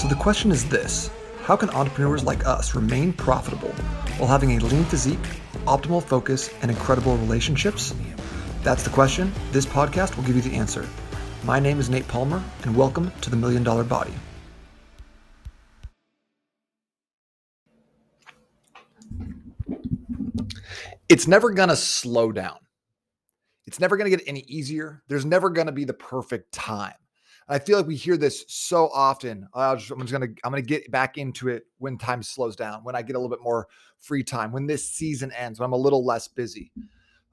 So the question is this How can entrepreneurs like us remain profitable while having a lean physique, optimal focus, and incredible relationships? That's the question. This podcast will give you the answer. My name is Nate Palmer, and welcome to the Million Dollar Body. It's never going to slow down. It's never going to get any easier. There's never going to be the perfect time. I feel like we hear this so often. Just, I'm just gonna I'm gonna get back into it when time slows down, when I get a little bit more free time, when this season ends, when I'm a little less busy.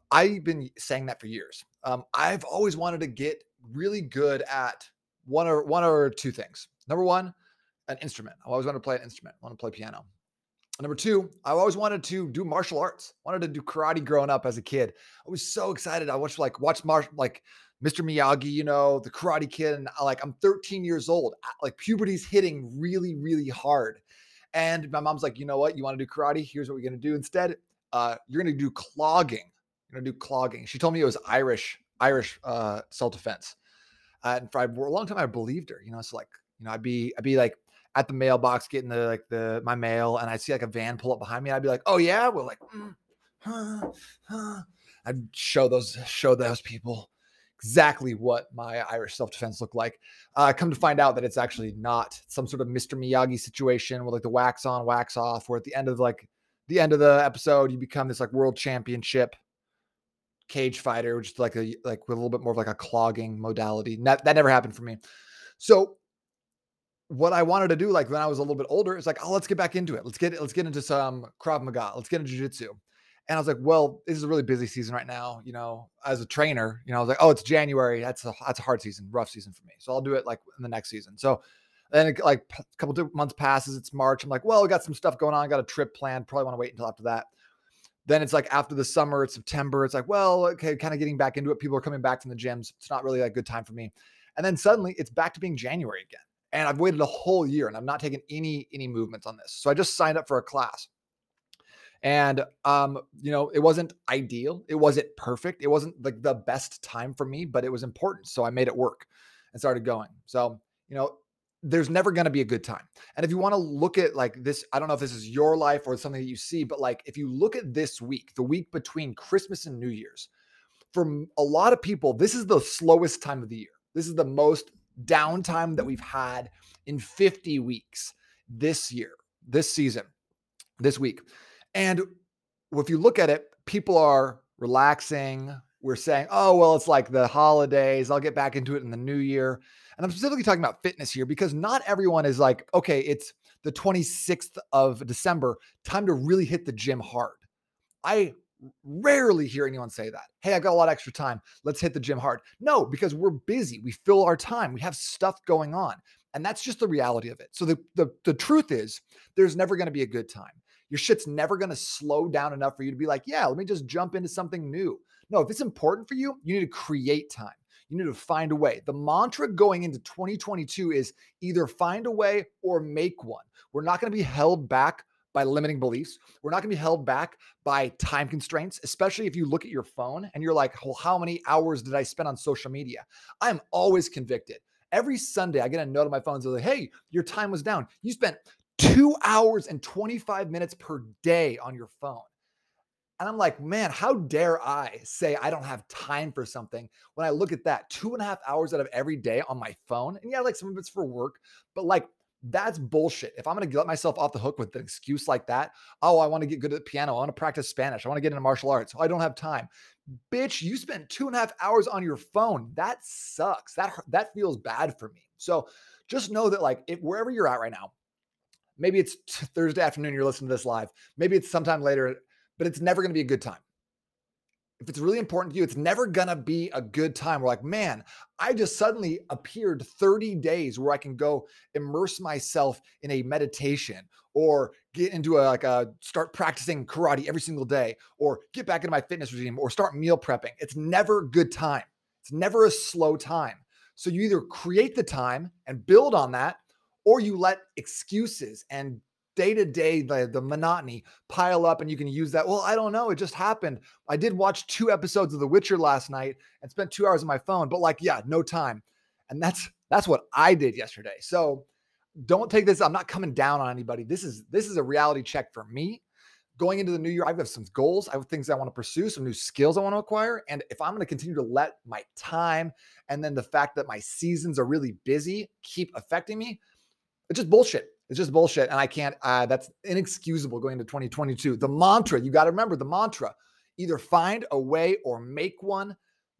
I've been saying that for years. Um, I've always wanted to get really good at one or one or two things. Number one, an instrument. I always wanted to play an instrument. I want to play piano. Number two, I always wanted to do martial arts. Wanted to do karate growing up as a kid. I was so excited. I watched like watch martial like Mr. Miyagi, you know, the Karate Kid, and like I'm 13 years old. Like puberty's hitting really, really hard. And my mom's like, you know what? You want to do karate? Here's what we're gonna do instead. Uh, you're gonna do clogging. You're gonna do clogging. She told me it was Irish, Irish uh, self defense. Uh, and for a long time, I believed her. You know, it's like, you know, I'd be, I'd be like at the mailbox getting the like the my mail, and I'd see like a van pull up behind me. I'd be like, oh yeah, we're like, mm, huh, huh. I'd show those, show those people exactly what my Irish self defense looked like. Uh, come to find out that it's actually not some sort of Mr. Miyagi situation with like the wax on, wax off, where at the end of like the end of the episode, you become this like world championship cage fighter, which is like a like with a little bit more of like a clogging modality. That that never happened for me. So what I wanted to do, like when I was a little bit older, is like, oh, let's get back into it. Let's get let's get into some Krav Maga. Let's get into jiu-jitsu. And I was like, well, this is a really busy season right now. You know, as a trainer, you know, I was like, oh, it's January. That's a that's a hard season, rough season for me. So I'll do it like in the next season. So then it, like a couple months passes. It's March. I'm like, well, we got some stuff going on. I got a trip planned. Probably want to wait until after that. Then it's like after the summer, it's September. It's like, well, okay, kind of getting back into it. People are coming back from the gyms. It's not really a good time for me. And then suddenly it's back to being January again. And I've waited a whole year and I'm not taking any any movements on this. So I just signed up for a class. And um, you know, it wasn't ideal. It wasn't perfect. It wasn't like the best time for me, but it was important. So I made it work and started going. So, you know, there's never going to be a good time. And if you want to look at like this, I don't know if this is your life or something that you see, but like if you look at this week, the week between Christmas and New Year's, for a lot of people, this is the slowest time of the year. This is the most downtime that we've had in 50 weeks this year, this season, this week. And if you look at it, people are relaxing. We're saying, oh, well, it's like the holidays. I'll get back into it in the new year. And I'm specifically talking about fitness here because not everyone is like, okay, it's the 26th of December, time to really hit the gym hard. I rarely hear anyone say that. Hey, I've got a lot of extra time. Let's hit the gym hard. No, because we're busy. We fill our time. We have stuff going on. And that's just the reality of it. So the the, the truth is there's never going to be a good time. Your shit's never going to slow down enough for you to be like, yeah, let me just jump into something new. No, if it's important for you, you need to create time. You need to find a way. The mantra going into 2022 is either find a way or make one. We're not going to be held back by limiting beliefs. We're not going to be held back by time constraints, especially if you look at your phone and you're like, well, how many hours did I spend on social media? I'm always convicted. Every Sunday, I get a note on my phone saying, hey, your time was down. You spent two hours and 25 minutes per day on your phone. And I'm like, man, how dare I say I don't have time for something when I look at that two and a half hours out of every day on my phone? And yeah, like some of it's for work, but like that's bullshit. If I'm going to let myself off the hook with an excuse like that, oh, I want to get good at the piano. I want to practice Spanish. I want to get into martial arts. Oh, I don't have time. Bitch, you spent two and a half hours on your phone. That sucks. That that feels bad for me. So just know that like if wherever you're at right now, Maybe it's Thursday afternoon, you're listening to this live. Maybe it's sometime later, but it's never going to be a good time. If it's really important to you, it's never going to be a good time. We're like, man, I just suddenly appeared 30 days where I can go immerse myself in a meditation or get into a like a start practicing karate every single day or get back into my fitness regime or start meal prepping. It's never a good time. It's never a slow time. So you either create the time and build on that or you let excuses and day to day the, the monotony pile up and you can use that well i don't know it just happened i did watch two episodes of the witcher last night and spent two hours on my phone but like yeah no time and that's that's what i did yesterday so don't take this. I'm not coming down on anybody. This is this is a reality check for me. Going into the new year, I have some goals. I have things I want to pursue, some new skills I want to acquire. And if I'm going to continue to let my time and then the fact that my seasons are really busy keep affecting me, it's just bullshit. It's just bullshit. And I can't, uh, that's inexcusable going into 2022. The mantra, you got to remember the mantra either find a way or make one.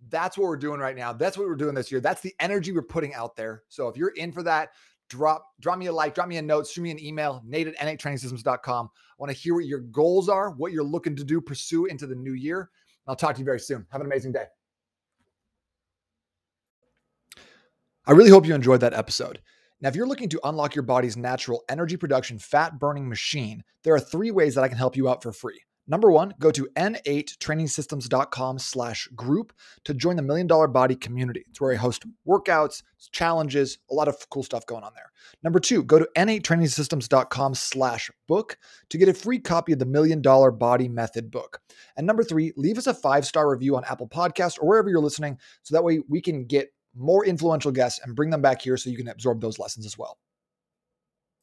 That's what we're doing right now. That's what we're doing this year. That's the energy we're putting out there. So if you're in for that, drop drop me a like, drop me a note, shoot me an email, nate at n8trainingsystems.com. I want to hear what your goals are, what you're looking to do, pursue into the new year. I'll talk to you very soon. Have an amazing day. I really hope you enjoyed that episode. Now, if you're looking to unlock your body's natural energy production fat burning machine, there are three ways that I can help you out for free. Number one, go to n8trainingsystems.com slash group to join the Million Dollar Body community. It's where I host workouts, challenges, a lot of cool stuff going on there. Number two, go to n8trainingsystems.com slash book to get a free copy of the Million Dollar Body Method book. And number three, leave us a five-star review on Apple Podcast or wherever you're listening so that way we can get more influential guests and bring them back here so you can absorb those lessons as well.